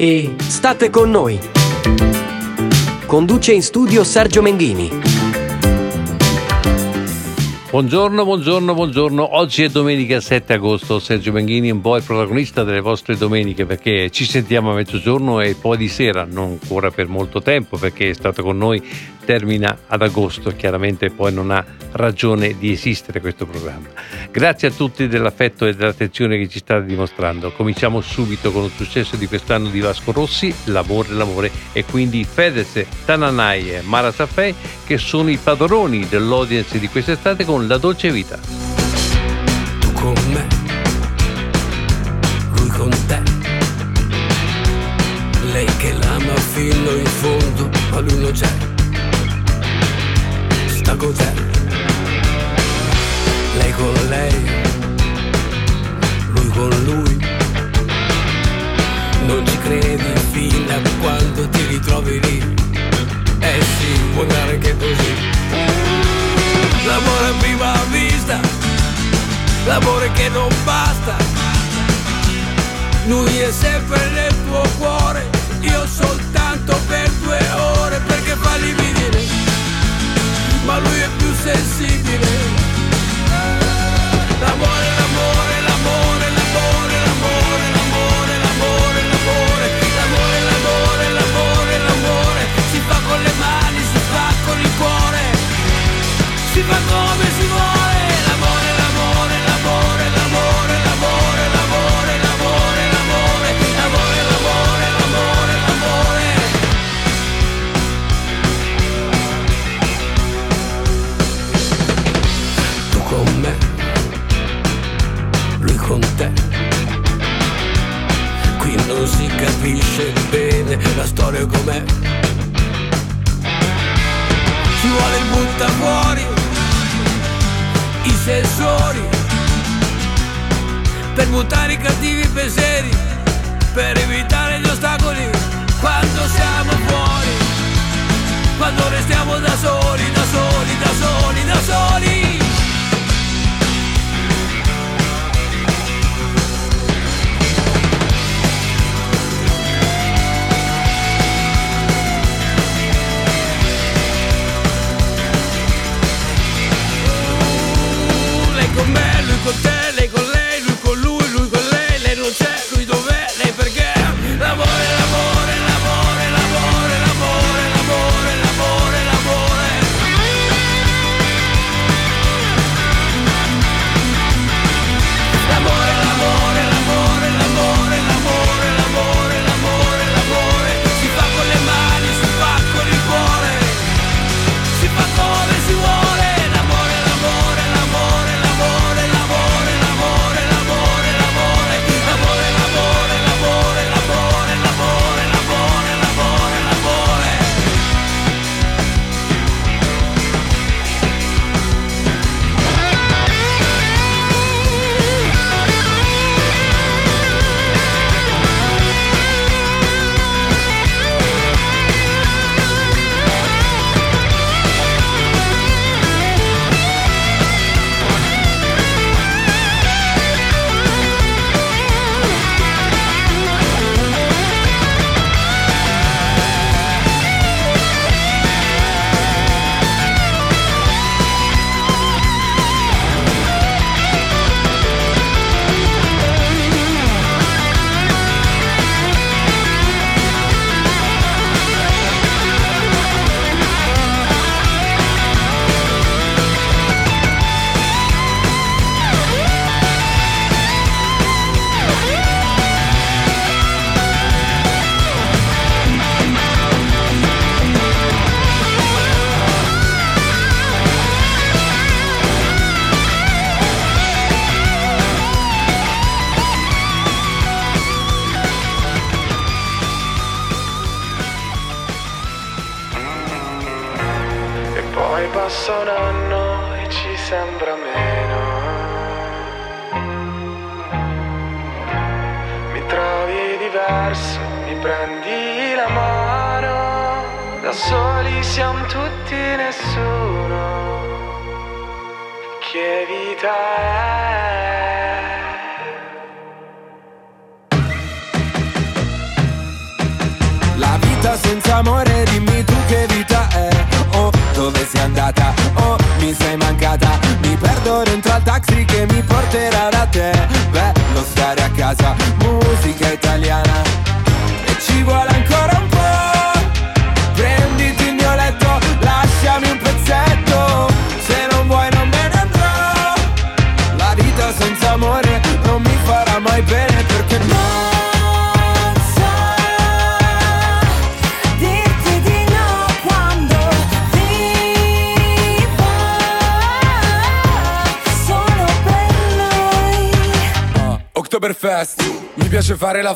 e state con noi. Conduce in studio Sergio Menghini. Buongiorno, buongiorno, buongiorno. Oggi è domenica 7 agosto. Sergio Benghini è un po' il protagonista delle vostre domeniche perché ci sentiamo a mezzogiorno e poi di sera, non ancora per molto tempo perché è stato con noi, termina ad agosto. Chiaramente poi non ha ragione di esistere questo programma. Grazie a tutti dell'affetto e dell'attenzione che ci state dimostrando. Cominciamo subito con il successo di quest'anno di Vasco Rossi, L'amore, l'amore e quindi Fedez, Tananai e Mara Safei che sono i padroni dell'audience di quest'estate con La dolce vita. Tu con me, lui con te. Lei che l'ama fino in fondo, ma lui non c'è. Sta con te lei con lei, lui con lui. Non ci credi fino a quando ti ritrovi lì. Eh sì, può andare anche così. L'amore a prima vista, l'amore che non basta. Lui è sempre nel tuo cuore, io soltanto per due ore perché fa lividire, ma lui è più sensibile l'amore, l'amore, l'amore, l'amore, l'amore, l'amore, l'amore, l'amore, l'amore. Tu con me con te. Qui non si capisce bene la storia com'è. Ci vuole il butta fuori i sensori per buttare i cattivi pensieri, per evitare gli ostacoli quando siamo fuori, quando restiamo da soli, da soli, da soli, da soli. Con te, lei con lei,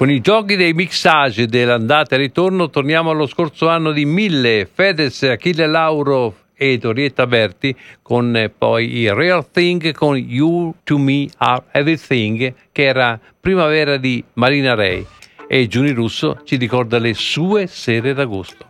Con i giochi dei mixage dell'andata e ritorno torniamo allo scorso anno di Mille, Fedez, Achille Lauro e Orietta Berti con eh, poi i Real Thing con You to Me Are Everything che era primavera di Marina Ray e Giuni Russo ci ricorda le sue sere d'agosto.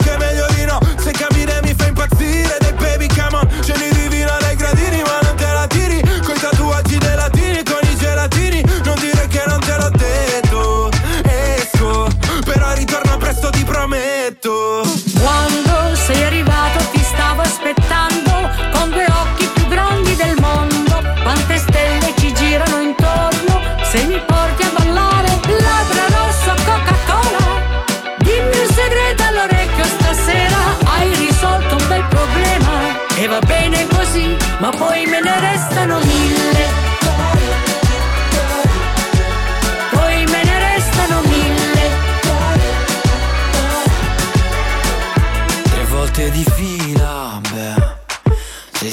dirima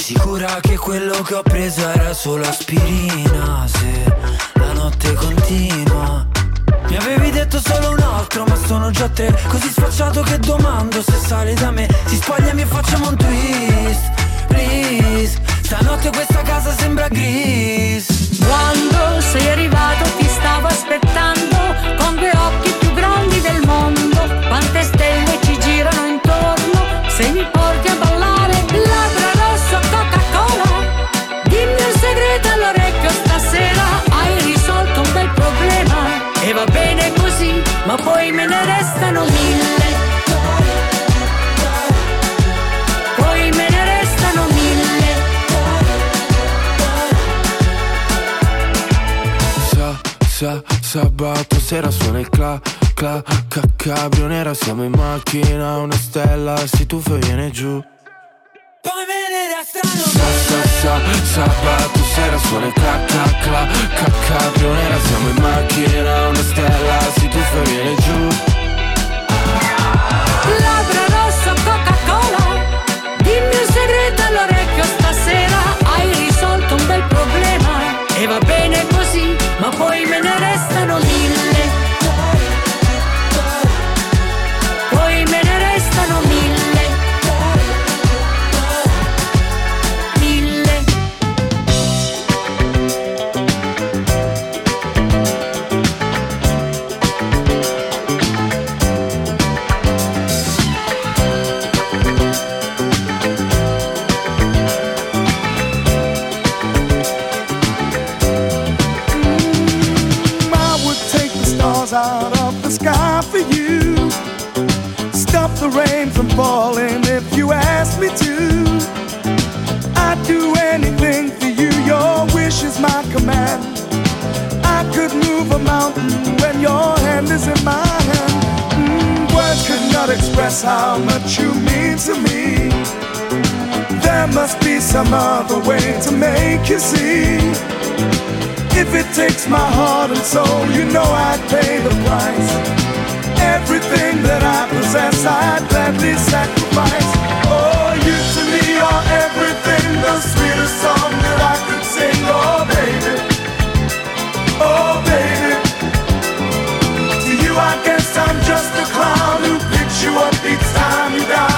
sicura che quello che ho preso era solo aspirina? Se la notte continua. Mi avevi detto solo un altro, ma sono già tre. Così sfacciato che domando se sale da me. Si spogliami e facciamo un twist, please. Stanotte questa casa sembra gris. Quando sei arrivato ti stavo aspettando con due occhi cla, ca, cabrio nera Siamo in macchina, una stella si tuffa e viene giù. Poi venere a strano Sa, sa, sa, sabato sera suona il cla, cla, cla, ca, cabrio nera Siamo in macchina, una stella si tuffa e viene giù. Labbra rosso Coca-Cola Dimmi un segreto all'orecchio stasera Hai risolto un bel problema. E va bene così Ma poi me ne restano mille falling if you ask me to. I'd do anything for you, your wish is my command. I could move a mountain when your hand is in my hand. Mm, words could not express how much you mean to me. There must be some other way to make you see. If it takes my heart and soul, you know I'd pay the price. Everything that I possess, I'd gladly sacrifice. Oh, you to me are everything, the sweetest song that I could sing. Oh, baby. Oh, baby. To you, I guess I'm just a clown who picks you up each time you're down.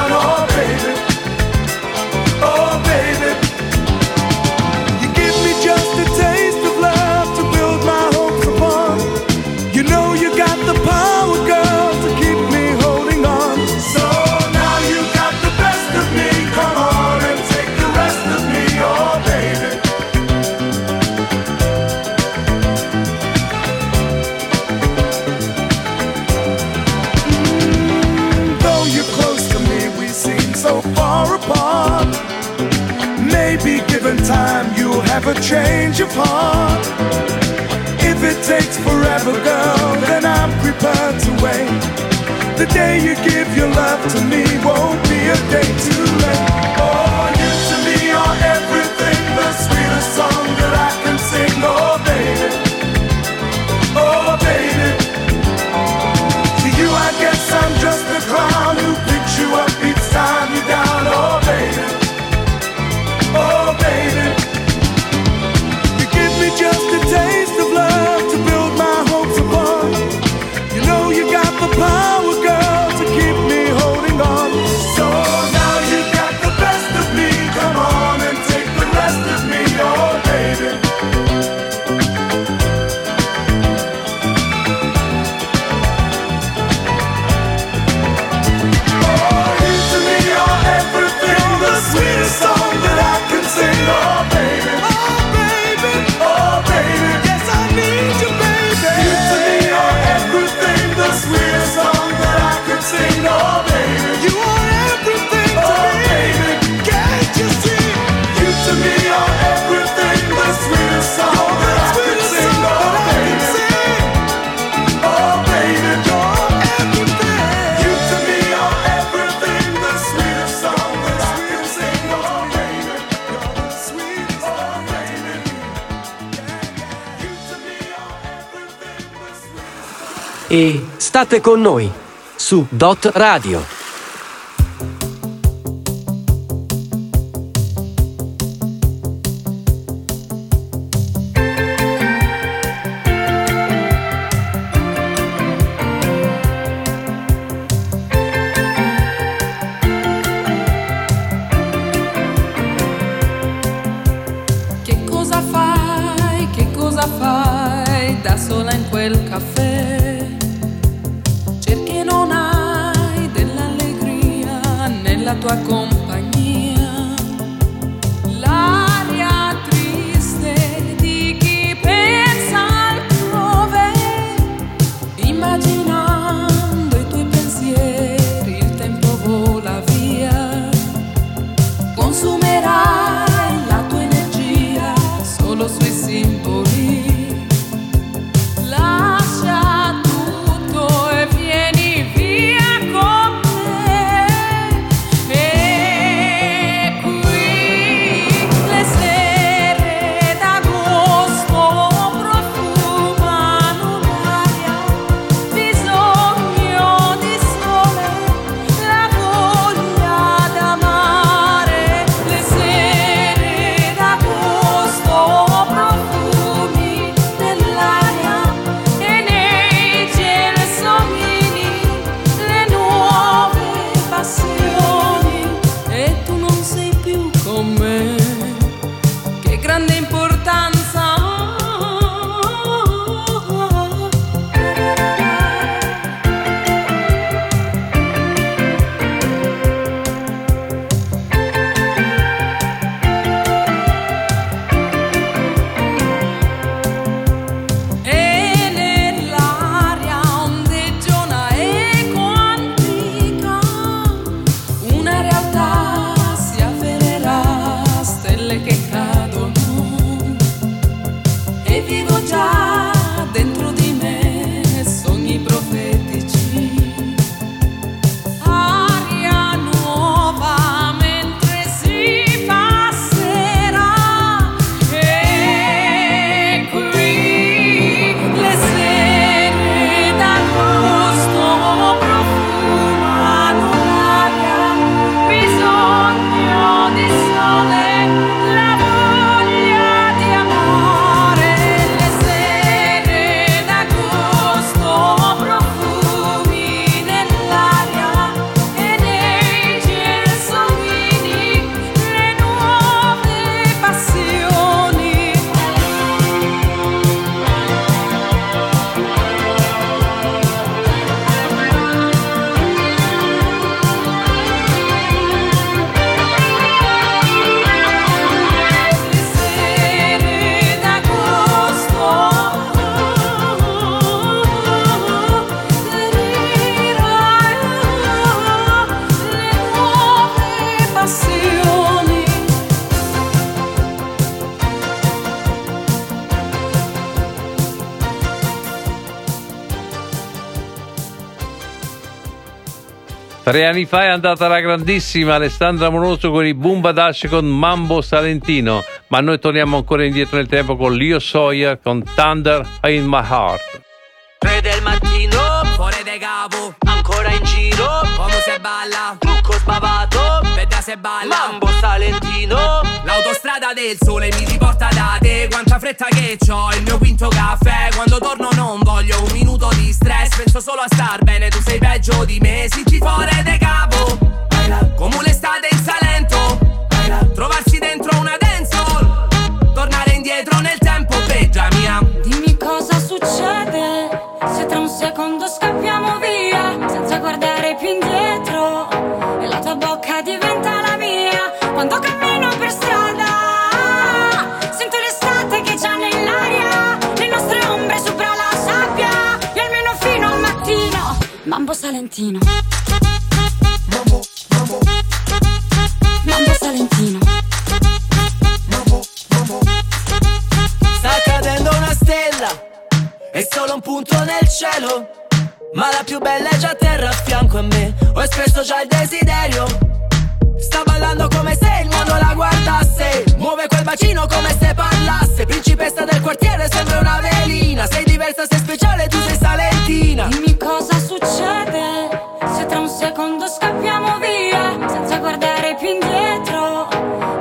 Change of heart. If it takes forever, girl, then I'm prepared to wait. The day you give your love to me won't be a day too late. E state con noi su Dot Radio. Tre anni fa è andata la grandissima Alessandra Monoso con i Boomba Dash con Mambo Salentino, ma noi torniamo ancora indietro nel tempo con Leo Sawyer con Thunder in My Heart. 3 del mattino, fuori de capo, ancora in giro, come se balla, trucco spavato, se balla, mambo salentino, l'autostrada del sole mi riporta da te, quanta fretta che ho, il mio quinto caffè, quando torno non voglio un minuto di stress, penso solo a star bene, tu sei peggio di me, senti fuori de capo, come un'estate in Salento, trovarsi dentro una dancehall, tornare indietro nel tempo, peggia mia. Dimmi cosa succede se tra un secondo scappiamo via senza guardare più indietro Mambo Salentino. Mambo Salentino. Sta cadendo una stella, è solo un punto nel cielo. Ma la più bella è già a terra a fianco a me. Ho espresso già il desiderio. Sta ballando come se il mondo la guardasse. Muove quel bacino come se parlasse. Principessa del quartiere, sembra una velina. Sei diversa, sei speciale, tu sei salentina. Dimmi cosa succede se tra un secondo scappiamo via senza guardare più indietro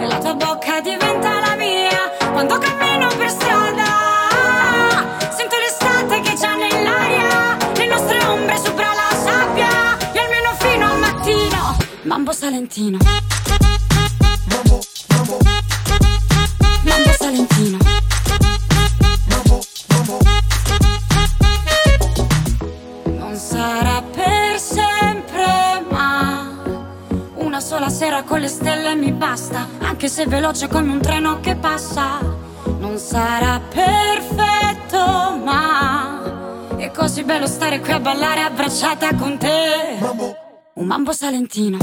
e la tua bocca diventa la mia quando cammino per strada. Sento l'estate che già nell'aria, le nostre ombre sopra la sabbia e almeno fino al mattino. Mambo Salentino. Se veloce come un treno che passa. Non sarà perfetto, ma è così bello stare qui a ballare abbracciata con te. Un mambo salentino.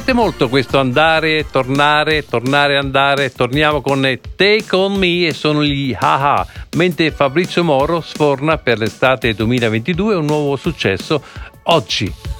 Diverte molto questo andare, tornare, tornare, andare. Torniamo con Take On Me e sono gli haha, mentre Fabrizio Moro sforna per l'estate 2022 un nuovo successo oggi.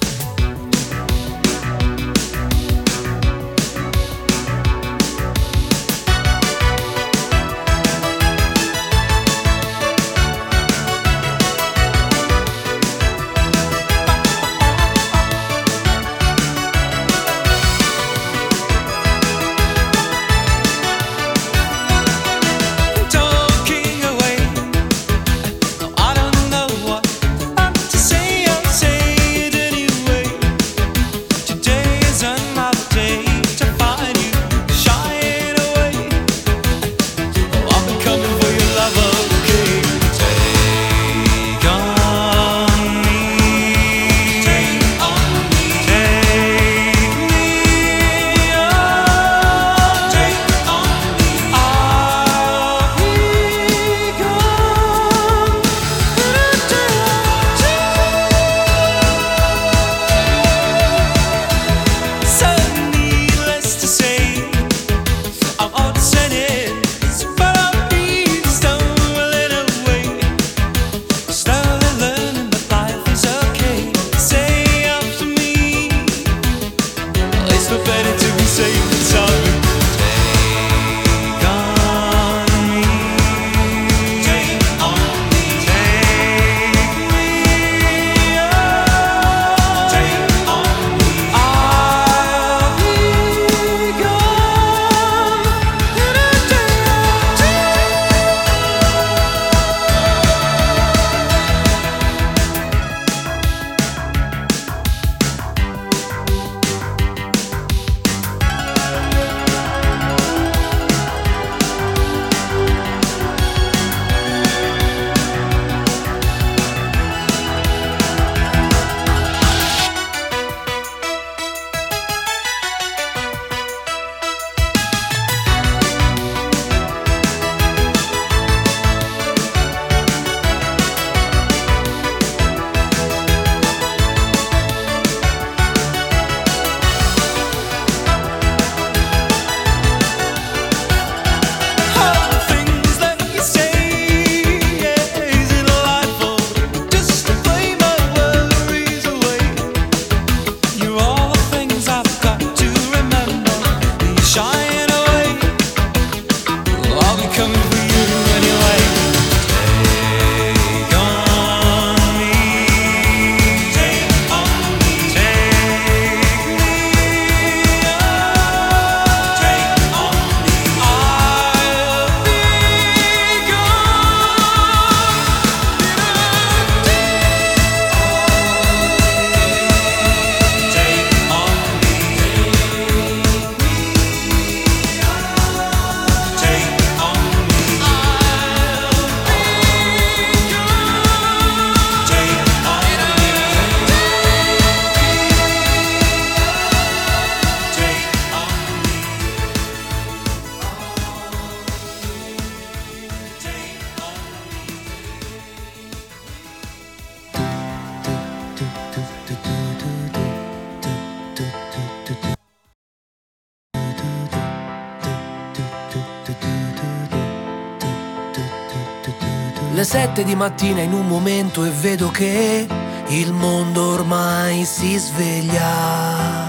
7 di mattina in un momento e vedo che il mondo ormai si sveglia.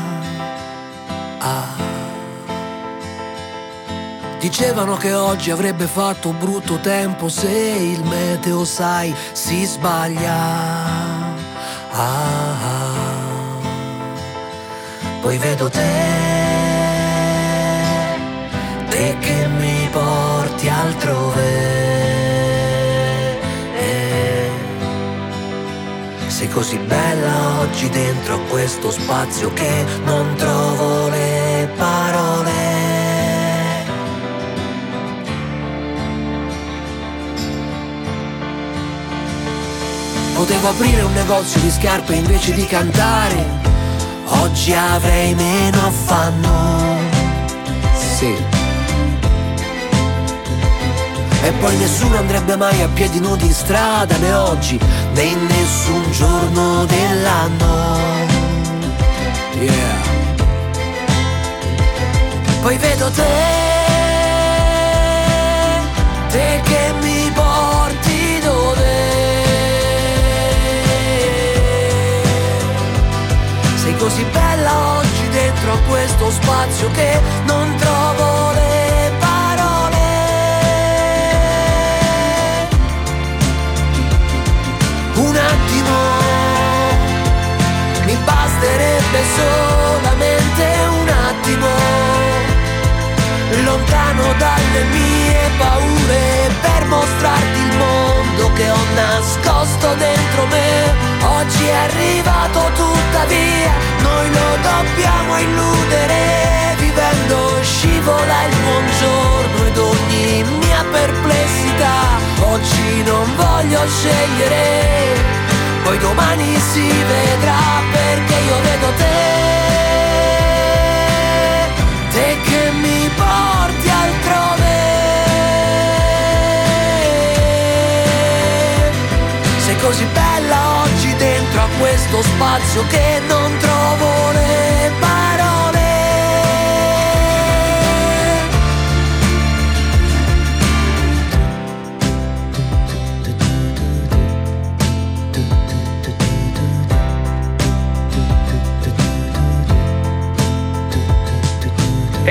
Ah. Dicevano che oggi avrebbe fatto brutto tempo se il meteo, sai, si sbaglia. Ah. ah. Poi vedo te, te che mi porti altrove. Così bella oggi dentro a questo spazio che non trovo le parole. Potevo aprire un negozio di scarpe invece di cantare. Oggi avrei meno affanno. Sì. E poi nessuno andrebbe mai a piedi nudi in strada, né oggi, né in nessun giorno dell'anno. Yeah. Poi vedo te, te che mi porti dove sei così bella oggi dentro a questo spazio che non trovo lontano dalle mie paure, per mostrarti il mondo che ho nascosto dentro me. Oggi è arrivato tuttavia, noi lo dobbiamo illudere, vivendo scivola il buongiorno ed ogni mia perplessità. Oggi non voglio scegliere poi domani si vedrà perché io vedo te, che mi porti altrove. Sei così bella oggi dentro a questo spazio che non trovo le parole.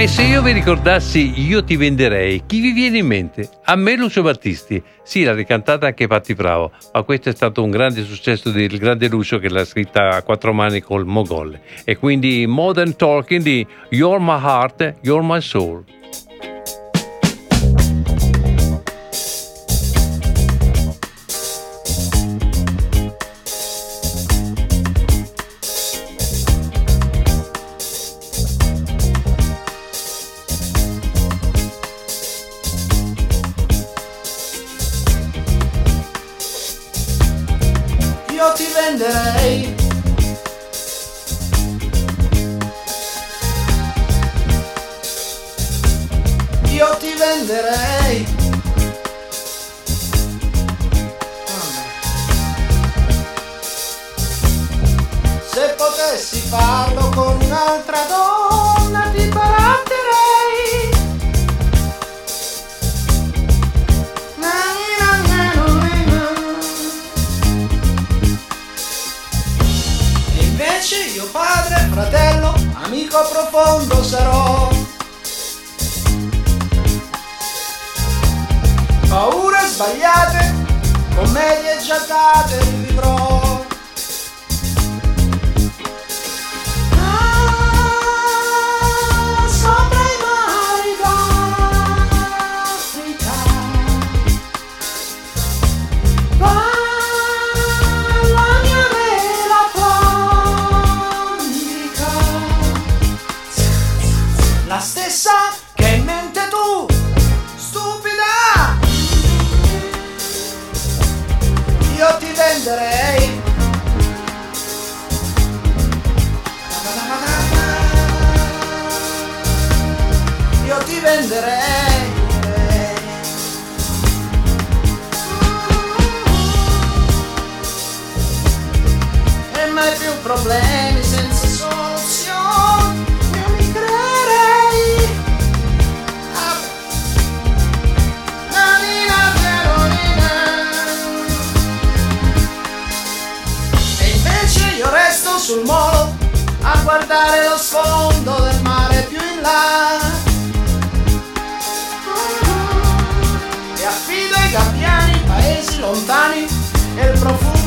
E se io vi ricordassi Io ti venderei, chi vi viene in mente? A me Lucio Battisti. Sì, l'ha ricantata anche Patti Bravo, ma questo è stato un grande successo del grande Lucio che l'ha scritta a quattro mani col Mogol. E quindi Modern Talking di You're My Heart, You're My Soul. Io ti venderei. Io ti venderei. Se potessi farlo con un'altra donna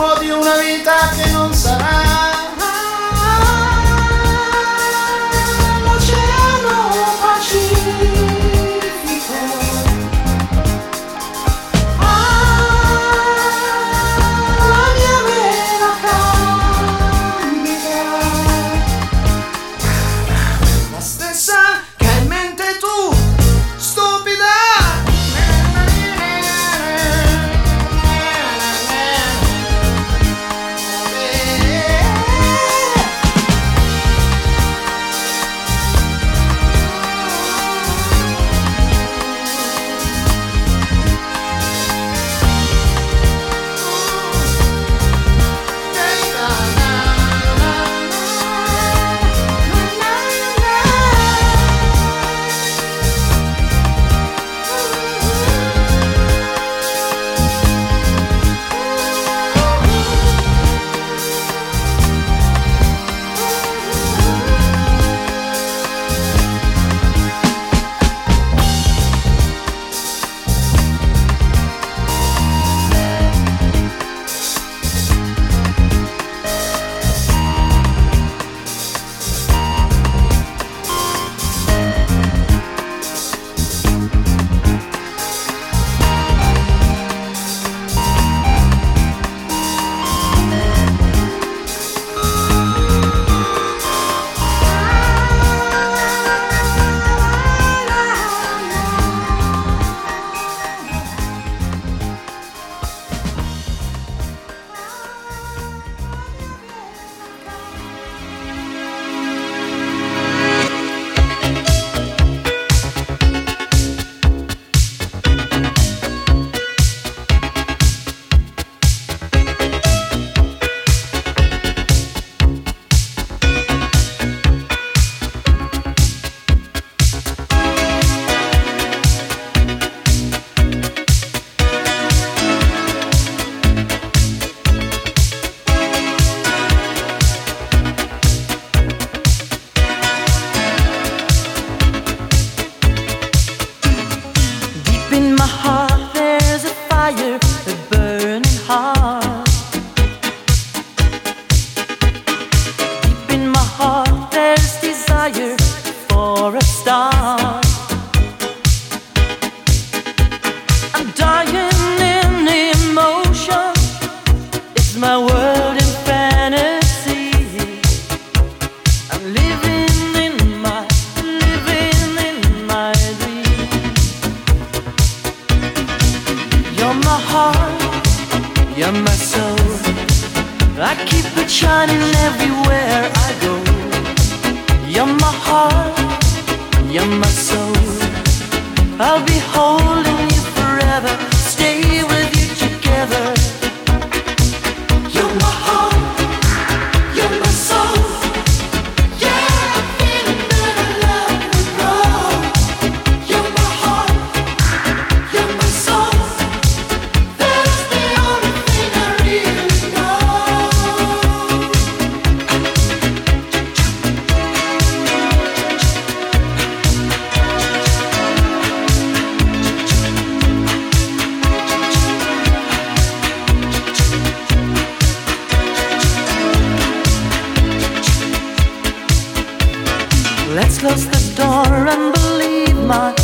profumo di una vita che non sarà Let's close the door and believe my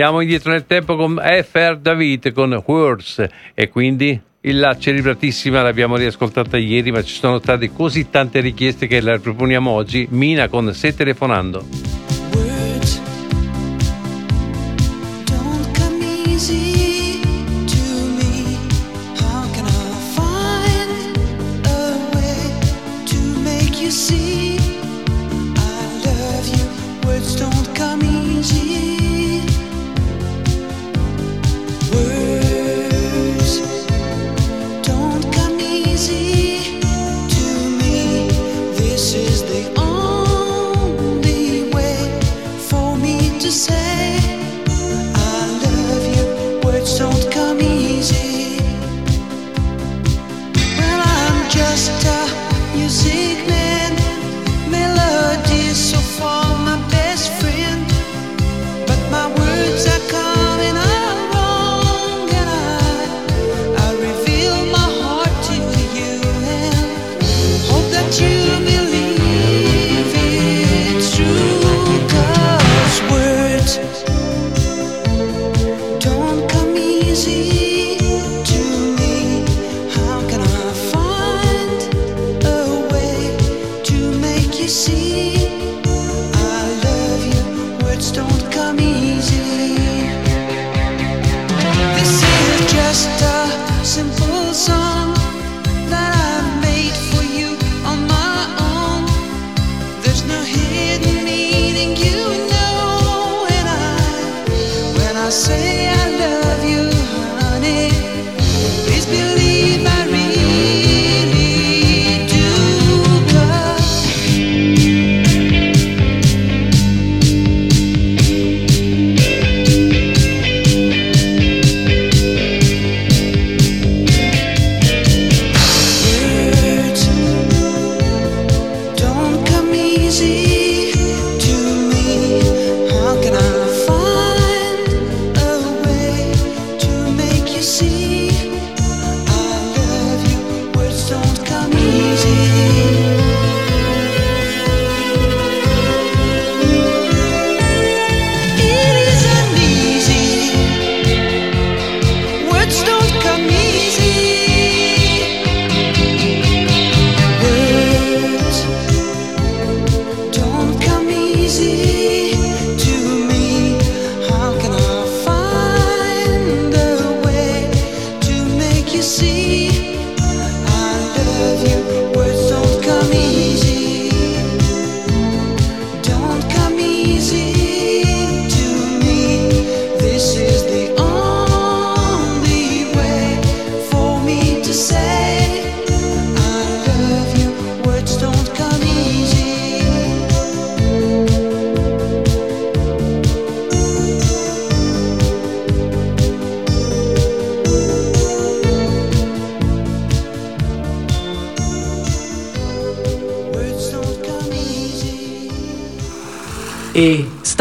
Andiamo indietro nel tempo con FR David con Words. E quindi la celebratissima l'abbiamo riascoltata ieri ma ci sono state così tante richieste che la riproponiamo oggi. Mina con Se telefonando. Words. Don't come easy.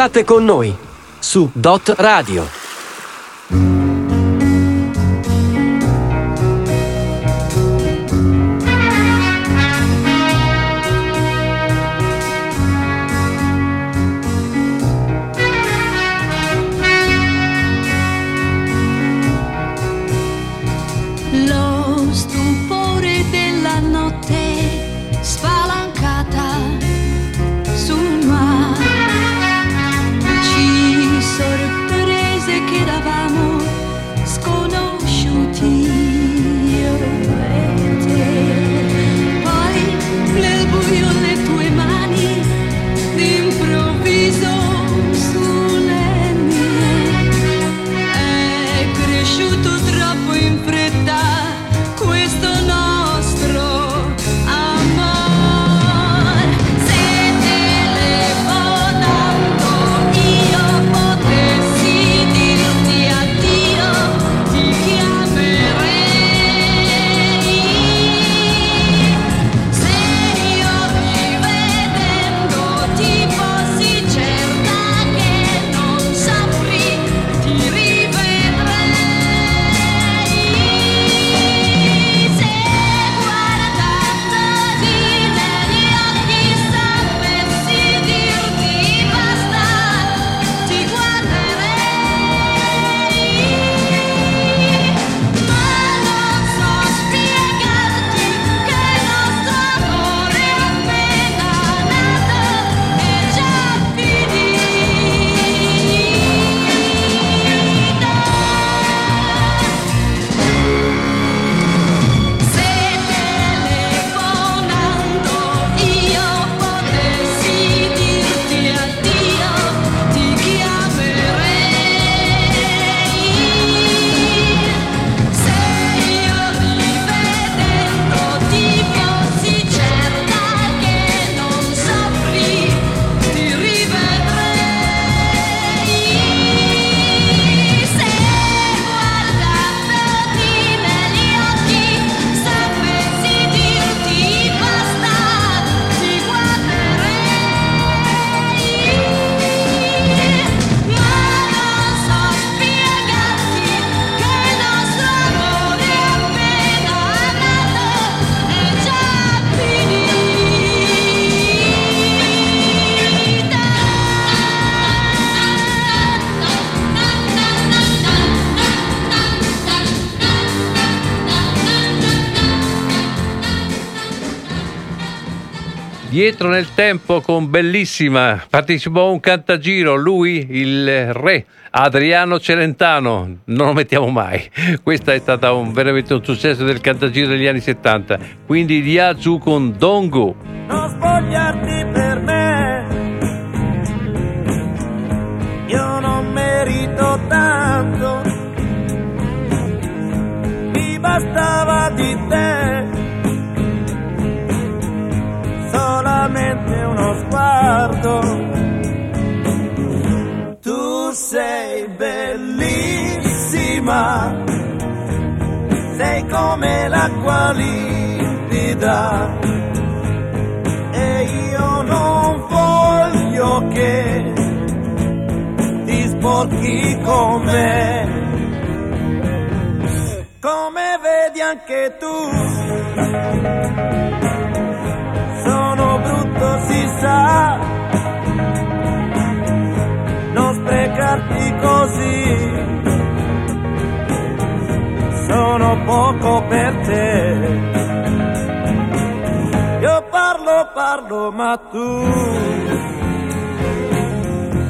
E state con noi su Dot Radio. Dietro nel tempo con bellissima partecipò un cantagiro, lui il re Adriano Celentano, non lo mettiamo mai. Questo è stato un- veramente un successo del cantagiro degli anni 70. Quindi Diazu con Dongo. non spogliarti per me. Io non merito tanto, mi bastava di te. Solamente uno sguardo, tu sei bellissima, sei come l'acqua limpida e io non voglio che ti sporchi con me. Come vedi anche tu, sono brutto si sa, non sprecarti così, sono poco per te. Io parlo, parlo, ma tu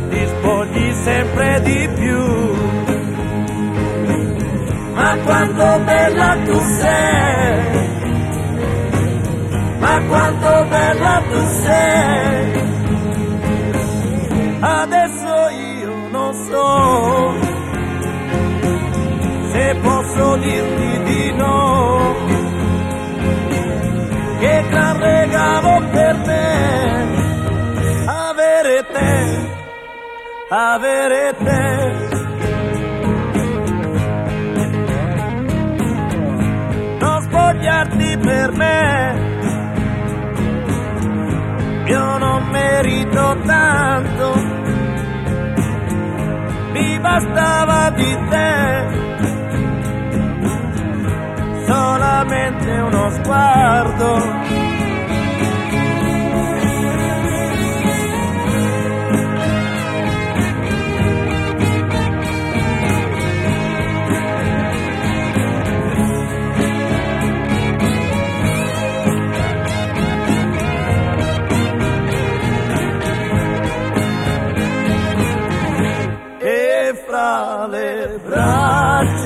ti spogli sempre di più. Ma quanto bella tu sei, ma quanto bella tu sei. Adesso io non so se posso dirti di no che gran regalo per me avere te, avere te. Non spogliarti per me, merito tanto, mi bastava di te, solamente uno sguardo.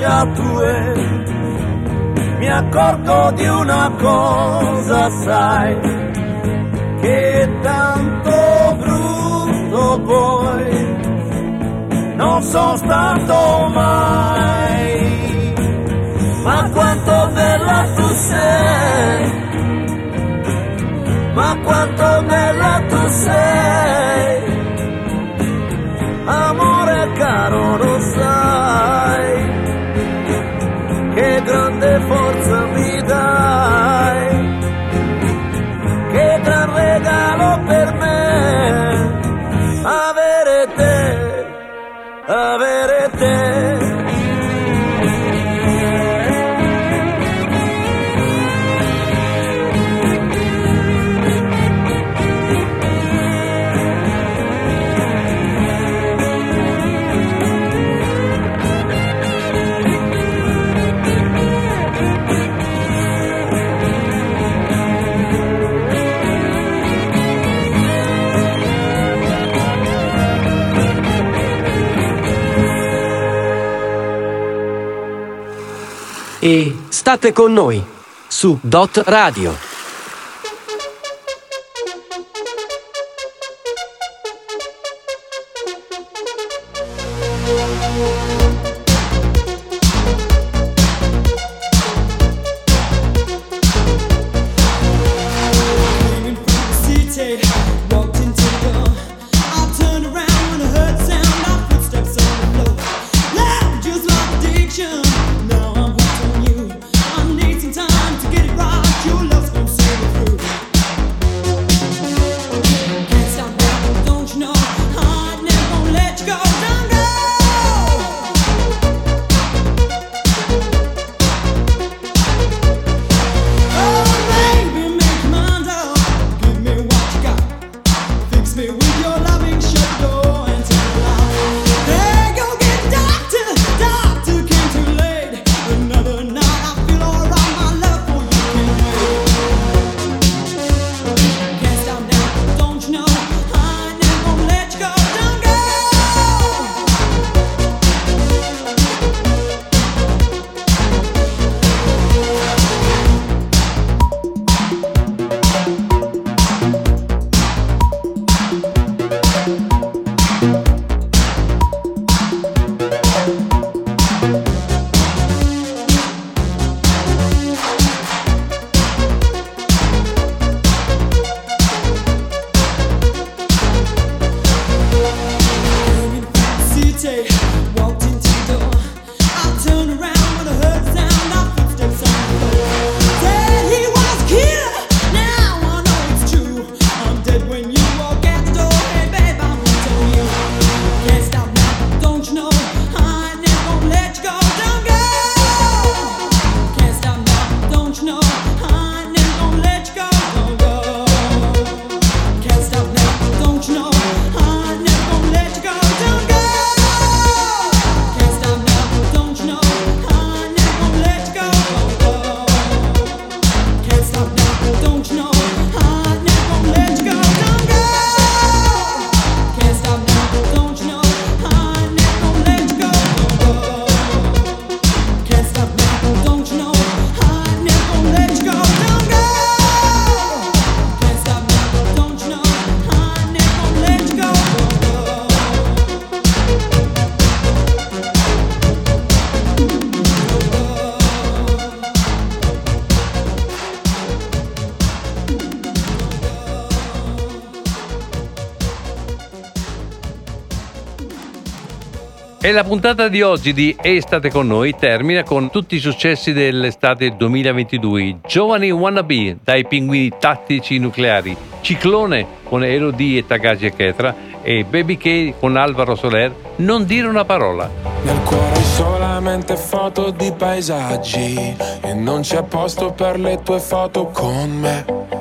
labbra tue mi accorgo di una cosa, sai, che tanto brutto poi non sono stato mai. Ma quanto bella tu sei, ma quanto bella tu sei, amore caro, lo sai. che forza mi dai, che gran regalo per me avere te, avere te. State con noi su Dot Radio. E la puntata di oggi di Estate con noi termina con tutti i successi dell'estate 2022. Giovani Wannabe dai pinguini tattici nucleari, Ciclone con Elodie e Tagaji e Ketra e Baby K con Alvaro Soler, Non dire una parola. Nel cuore solamente foto di paesaggi e non c'è posto per le tue foto con me.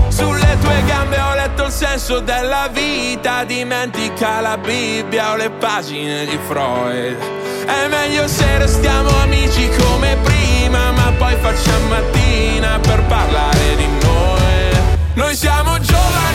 Sulle tue gambe ho letto il senso della vita. Dimentica la Bibbia o le pagine di Freud. È meglio se restiamo amici come prima Ma poi facciamo mattina per parlare di noi. Noi siamo giovani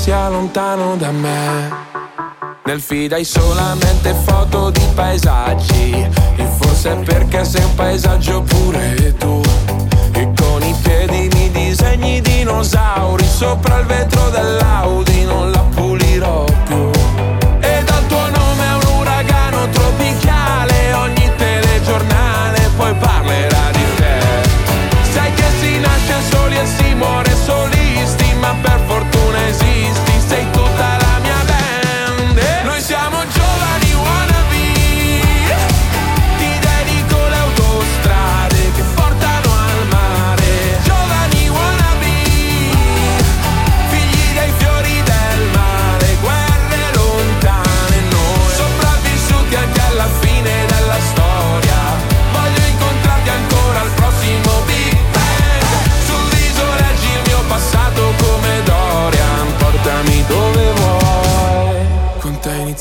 Sia lontano da me. Nel feed hai solamente foto di paesaggi. E forse è perché sei un paesaggio pure tu. E con i piedi mi disegni dinosauri. Sopra il vetro dell'Audi non la pulirò più. E dal tuo nome è un uragano tropicale. Ogni telegiornale poi parlerà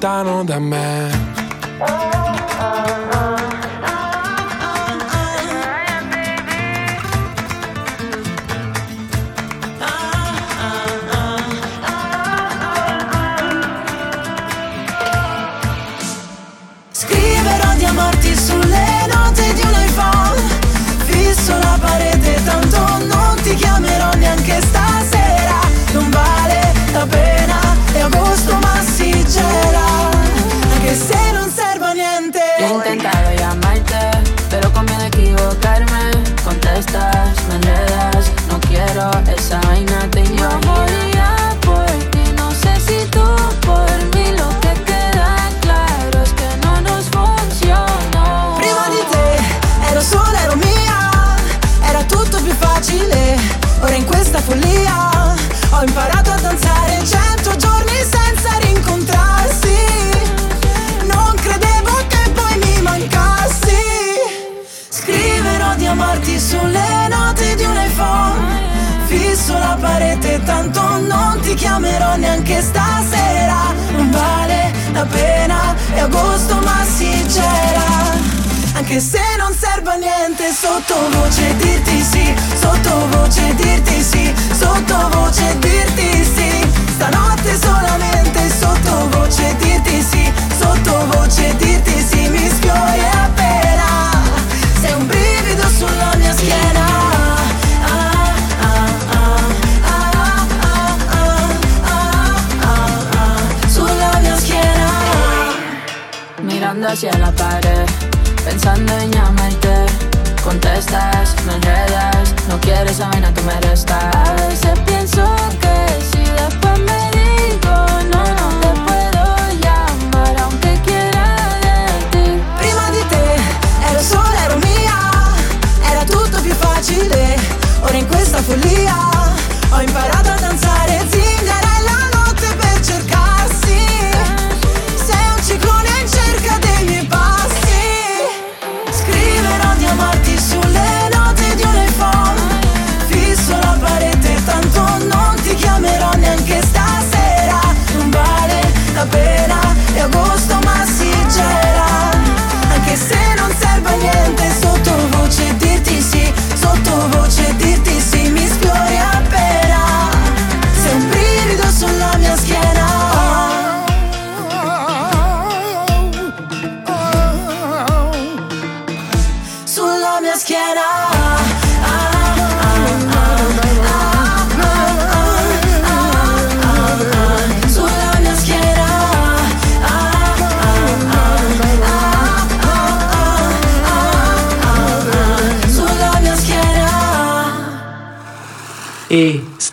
lontano da me. Anche se non serve a niente Sottovoce dirti sì Sottovoce dirti sì Sottovoce dirti sì. Stanotte solamente Sottovoce dirti sì Sottovoce dirti sì Mi sfiori appena. Sei un brivido sulla mia schiena. Sulla mia schiena. Miranda c'è la pensando en llamarte. Contestas, me enredas, no quieres esa vaina, tú me restas. A veces pienso que si después me digo no, no te puedo llamar, aunque quiera de ti. Prima di te ero sola, ero mia, era tutto più facile. Ora in questa follia ho imparato a danzare pena, è agosto ma si gela. Anche se non serve a niente, sottovoce dirti sì, sottovoce dirti sì,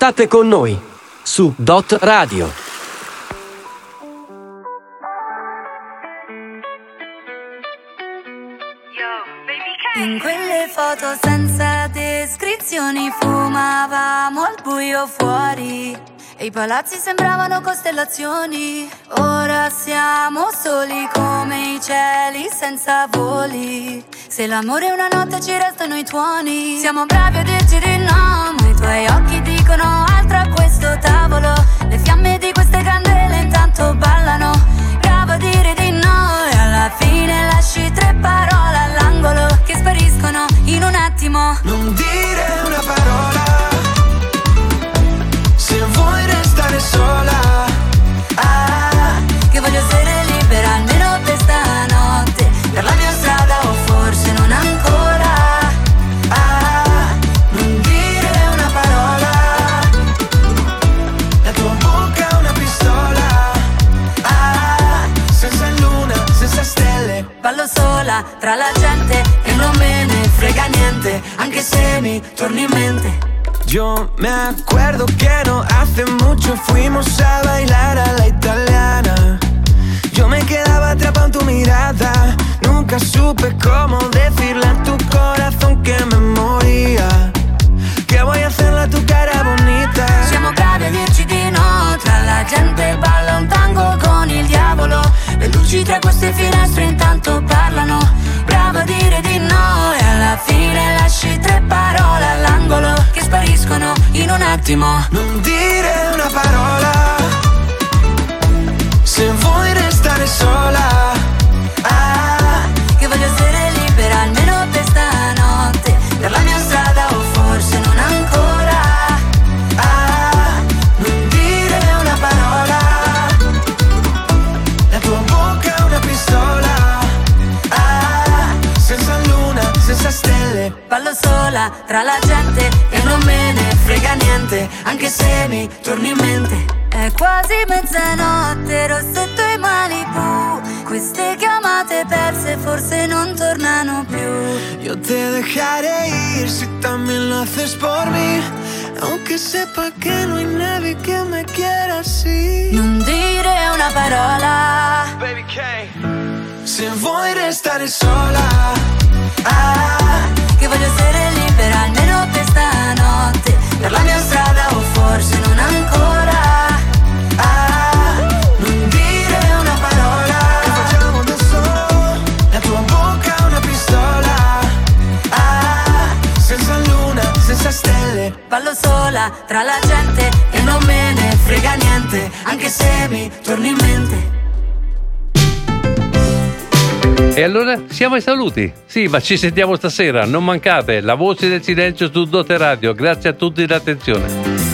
E state con noi su Dot Radio. In quelle foto senza descrizioni fumavamo al buio fuori e i palazzi sembravano costellazioni. Ora siamo soli come i cieli senza voli. Se l'amore è una notte ci restano i tuoni. Siamo bravi a dirci di no, ma i tuoi occhi dicono altro a questo tavolo. Le fiamme di queste candele intanto ballano. Bravo a dire di no e alla fine lasci tre parole all'angolo che spariscono in un attimo. Non dire una parola sola. Ah, che voglio essere libera almeno per stanotte. Per la mia strada o forse non ancora. Ah, non dire una parola. La tua bocca è una pistola. Ah, senza luna, senza stelle. Ballo sola tra la gente e non me ne frega niente Anche se mi torni in mente Yo me acuerdo que no hace mucho fuimos a bailar a la italiana. Yo me quedaba atrapado en tu mirada. Nunca supe cómo decirle a tu corazón un attimo Non dire una parola. Se vuoi restare sola. Ah, Che voglio essere libera almeno per stanotte Per la mia strada o forse non ancora ah, non dire una parola. La tua bocca è una pistola. Ah, senza luna, senza stelle. Ballo sola tra la gente niente Anche se mi torni in mente È quasi mezzanotte, rossetto e Malibu Queste chiamate perse forse non tornano più Yo te dejaré ir si también lo haces por mí. Aunque sepa que no hay nadie que me quiera así. Non dire una parola Baby K. Se vuoi restare sola. Ah, Che voglio essere libera almeno per stanotte Per la mia strada o forse non ancora ah, non dire una parola. Che facciamo? La tua bocca è una pistola. Ah, senza luna, senza stelle. Ballo sola tra la gente e non me ne frega niente Anche se mi torni in mente E allora siamo ai saluti. Sì, ma ci sentiamo stasera. Non mancate. La voce del silenzio su Dote Radio. Grazie a tutti dell'attenzione.